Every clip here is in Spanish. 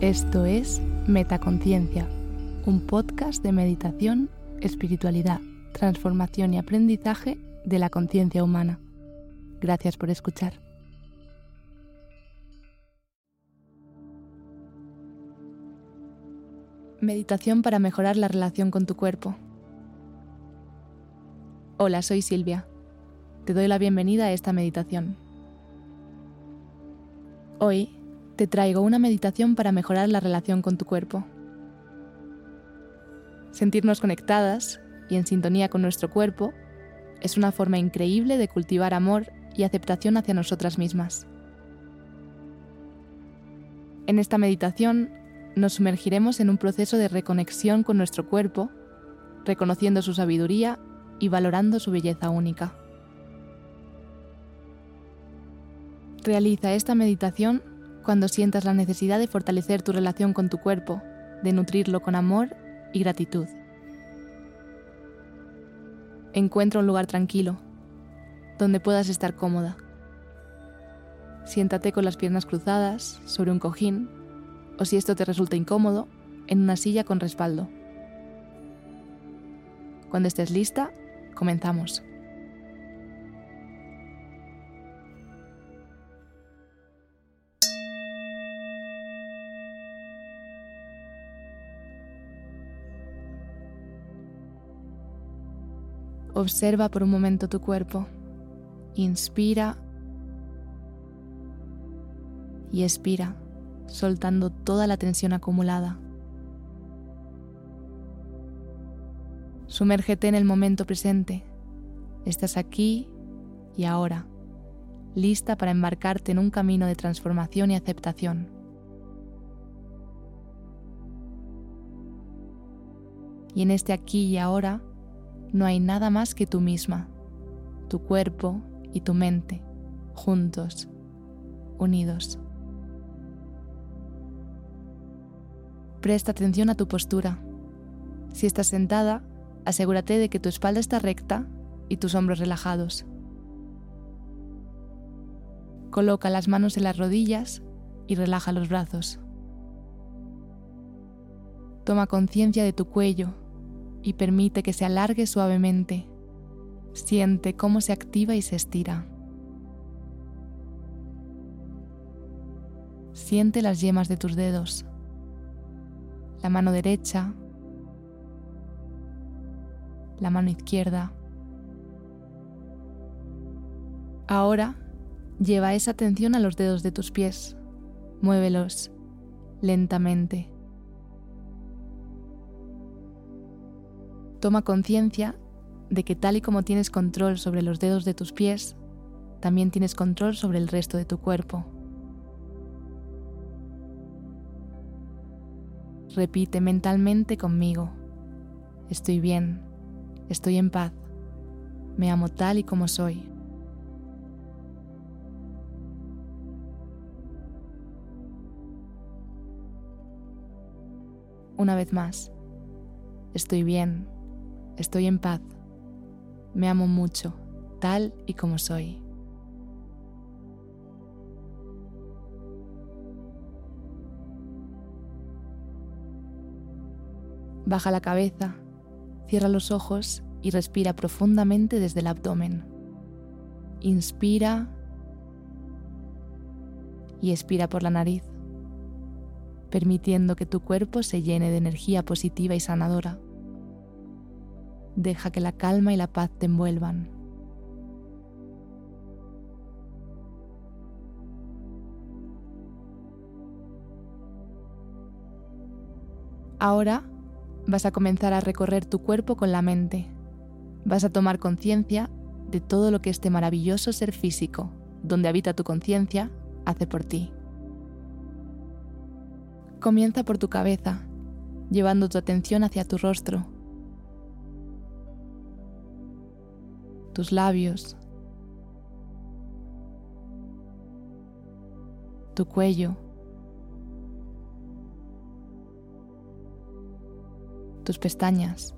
Esto es Metaconciencia, un podcast de meditación, espiritualidad, transformación y aprendizaje de la conciencia humana. Gracias por escuchar. Meditación para mejorar la relación con tu cuerpo. Hola, soy Silvia. Te doy la bienvenida a esta meditación. Hoy te traigo una meditación para mejorar la relación con tu cuerpo. Sentirnos conectadas y en sintonía con nuestro cuerpo es una forma increíble de cultivar amor y aceptación hacia nosotras mismas. En esta meditación nos sumergiremos en un proceso de reconexión con nuestro cuerpo, reconociendo su sabiduría y valorando su belleza única. Realiza esta meditación cuando sientas la necesidad de fortalecer tu relación con tu cuerpo, de nutrirlo con amor y gratitud. Encuentra un lugar tranquilo, donde puedas estar cómoda. Siéntate con las piernas cruzadas sobre un cojín o si esto te resulta incómodo, en una silla con respaldo. Cuando estés lista, comenzamos. Observa por un momento tu cuerpo. Inspira y expira, soltando toda la tensión acumulada. Sumérgete en el momento presente. Estás aquí y ahora, lista para embarcarte en un camino de transformación y aceptación. Y en este aquí y ahora, no hay nada más que tú misma, tu cuerpo y tu mente, juntos, unidos. Presta atención a tu postura. Si estás sentada, asegúrate de que tu espalda está recta y tus hombros relajados. Coloca las manos en las rodillas y relaja los brazos. Toma conciencia de tu cuello y permite que se alargue suavemente. Siente cómo se activa y se estira. Siente las yemas de tus dedos, la mano derecha, la mano izquierda. Ahora lleva esa atención a los dedos de tus pies. Muévelos lentamente. Toma conciencia de que tal y como tienes control sobre los dedos de tus pies, también tienes control sobre el resto de tu cuerpo. Repite mentalmente conmigo, estoy bien, estoy en paz, me amo tal y como soy. Una vez más, estoy bien, Estoy en paz. Me amo mucho, tal y como soy. Baja la cabeza, cierra los ojos y respira profundamente desde el abdomen. Inspira y expira por la nariz, permitiendo que tu cuerpo se llene de energía positiva y sanadora. Deja que la calma y la paz te envuelvan. Ahora vas a comenzar a recorrer tu cuerpo con la mente. Vas a tomar conciencia de todo lo que este maravilloso ser físico, donde habita tu conciencia, hace por ti. Comienza por tu cabeza, llevando tu atención hacia tu rostro tus labios, tu cuello, tus pestañas.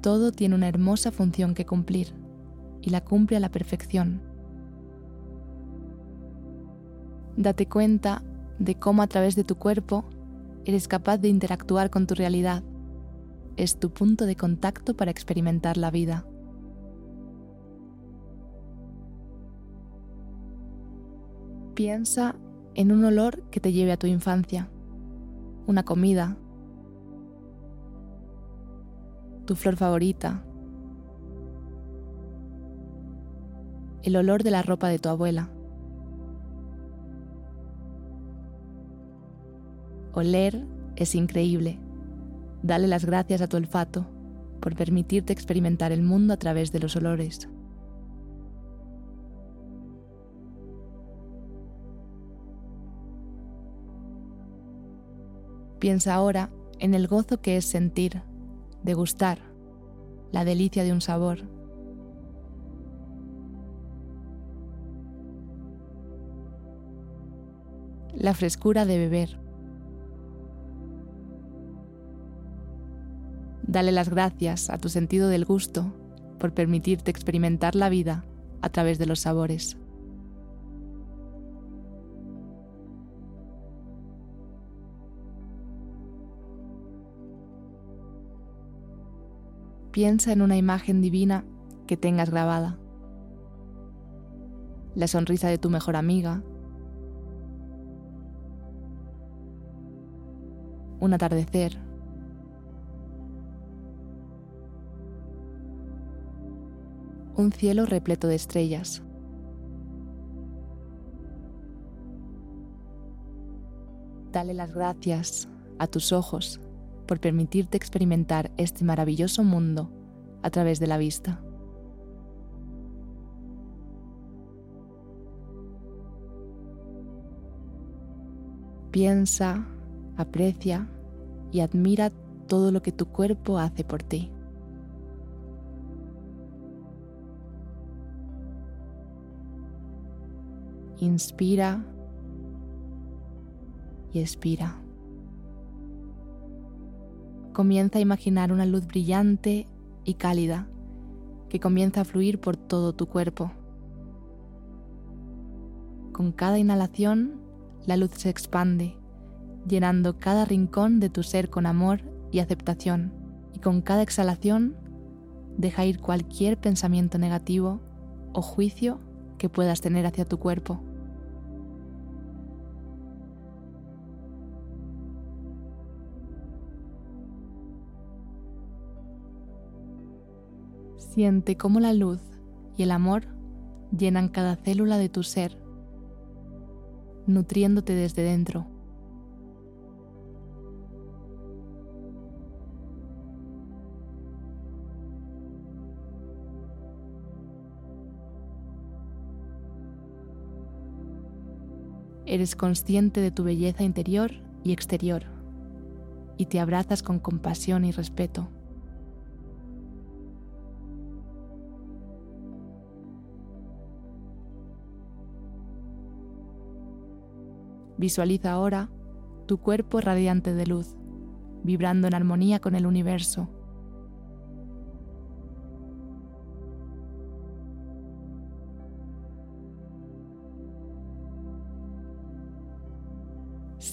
Todo tiene una hermosa función que cumplir y la cumple a la perfección. Date cuenta de cómo a través de tu cuerpo eres capaz de interactuar con tu realidad. Es tu punto de contacto para experimentar la vida. Piensa en un olor que te lleve a tu infancia, una comida, tu flor favorita, el olor de la ropa de tu abuela. Oler es increíble. Dale las gracias a tu olfato por permitirte experimentar el mundo a través de los olores. Piensa ahora en el gozo que es sentir, degustar, la delicia de un sabor. La frescura de beber. Dale las gracias a tu sentido del gusto por permitirte experimentar la vida a través de los sabores. Piensa en una imagen divina que tengas grabada. La sonrisa de tu mejor amiga. Un atardecer. Un cielo repleto de estrellas. Dale las gracias a tus ojos por permitirte experimentar este maravilloso mundo a través de la vista. Piensa, aprecia y admira todo lo que tu cuerpo hace por ti. Inspira y expira. Comienza a imaginar una luz brillante y cálida que comienza a fluir por todo tu cuerpo. Con cada inhalación, la luz se expande, llenando cada rincón de tu ser con amor y aceptación. Y con cada exhalación, deja ir cualquier pensamiento negativo o juicio que puedas tener hacia tu cuerpo. Siente cómo la luz y el amor llenan cada célula de tu ser, nutriéndote desde dentro. Eres consciente de tu belleza interior y exterior y te abrazas con compasión y respeto. Visualiza ahora tu cuerpo radiante de luz, vibrando en armonía con el universo.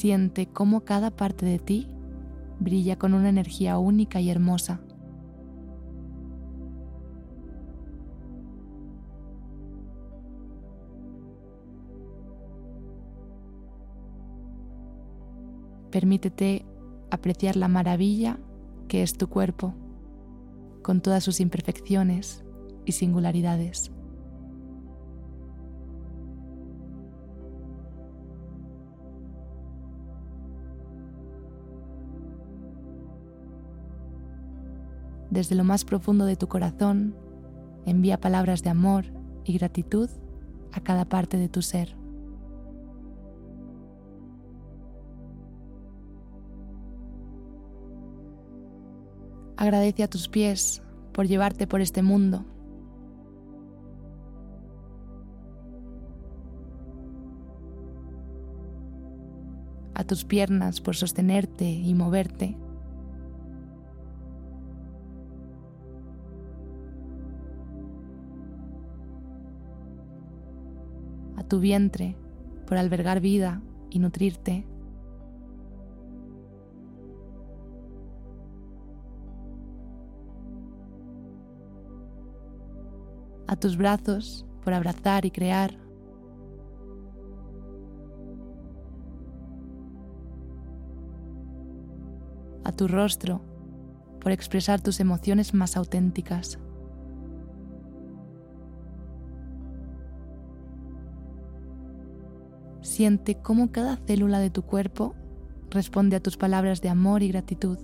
Siente cómo cada parte de ti brilla con una energía única y hermosa. Permítete apreciar la maravilla que es tu cuerpo, con todas sus imperfecciones y singularidades. Desde lo más profundo de tu corazón, envía palabras de amor y gratitud a cada parte de tu ser. Agradece a tus pies por llevarte por este mundo. A tus piernas por sostenerte y moverte. A tu vientre por albergar vida y nutrirte. A tus brazos por abrazar y crear. A tu rostro por expresar tus emociones más auténticas. Siente cómo cada célula de tu cuerpo responde a tus palabras de amor y gratitud.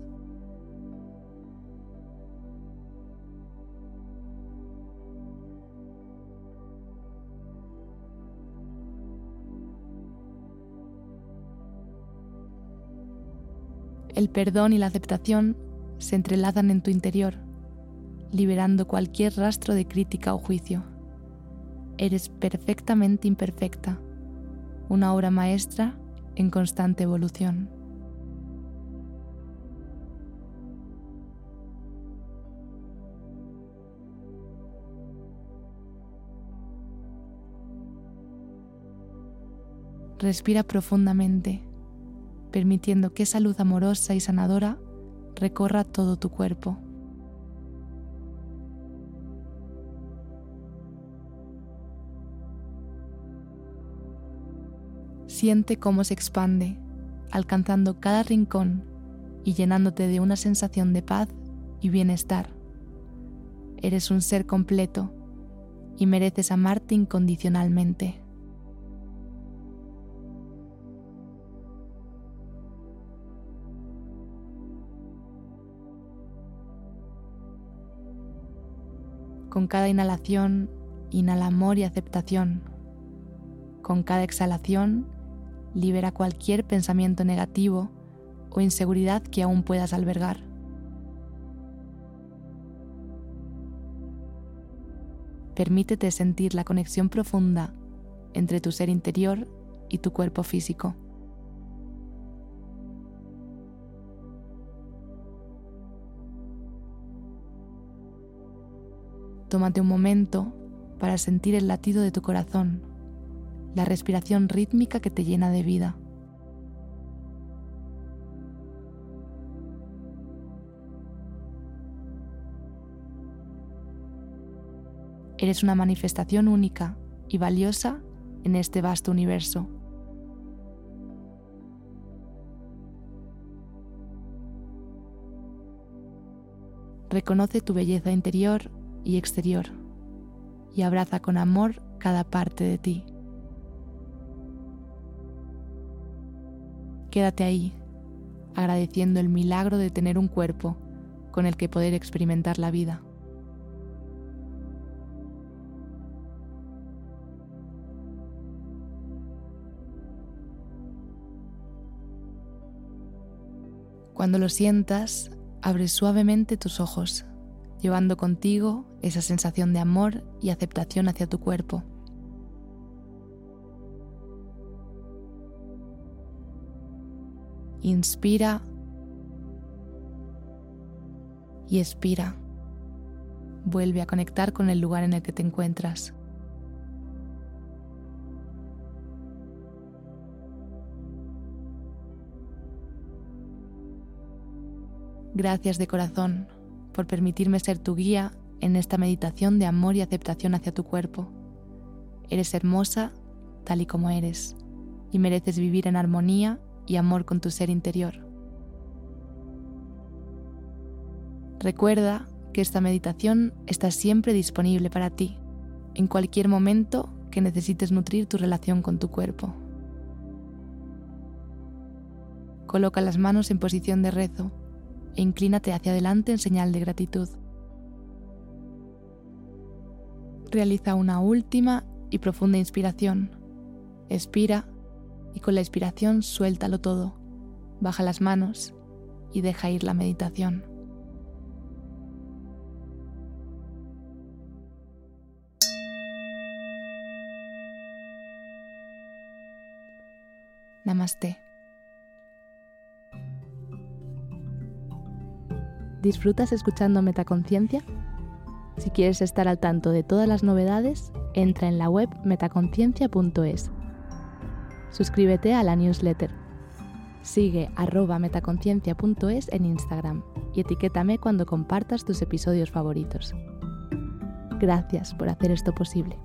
El perdón y la aceptación se entrelazan en tu interior, liberando cualquier rastro de crítica o juicio. Eres perfectamente imperfecta, una obra maestra en constante evolución. Respira profundamente, permitiendo que esa luz amorosa y sanadora recorra todo tu cuerpo. Siente cómo se expande, alcanzando cada rincón y llenándote de una sensación de paz y bienestar. Eres un ser completo y mereces amarte incondicionalmente. Con cada inhalación, inhala amor y aceptación. Con cada exhalación, libera cualquier pensamiento negativo o inseguridad que aún puedas albergar. Permítete sentir la conexión profunda entre tu ser interior y tu cuerpo físico. Tómate un momento para sentir el latido de tu corazón, la respiración rítmica que te llena de vida. Eres una manifestación única y valiosa en este vasto universo. Reconoce tu belleza interior y exterior y abraza con amor cada parte de ti. Quédate ahí, agradeciendo el milagro de tener un cuerpo con el que poder experimentar la vida. Cuando lo sientas, abre suavemente tus ojos llevando contigo esa sensación de amor y aceptación hacia tu cuerpo. Inspira y expira. Vuelve a conectar con el lugar en el que te encuentras. Gracias de corazón por permitirme ser tu guía en esta meditación de amor y aceptación hacia tu cuerpo. Eres hermosa tal y como eres y mereces vivir en armonía y amor con tu ser interior. Recuerda que esta meditación está siempre disponible para ti, en cualquier momento que necesites nutrir tu relación con tu cuerpo. Coloca las manos en posición de rezo e inclínate hacia adelante en señal de gratitud. Realiza una última y profunda inspiración. Expira y con la expiración suéltalo todo. Baja las manos y deja ir la meditación. Namaste. ¿Disfrutas escuchando Metaconciencia? Si quieres estar al tanto de todas las novedades, entra en la web metaconciencia.es. Suscríbete a la newsletter. Sigue arroba metaconciencia.es en Instagram y etiquétame cuando compartas tus episodios favoritos. Gracias por hacer esto posible.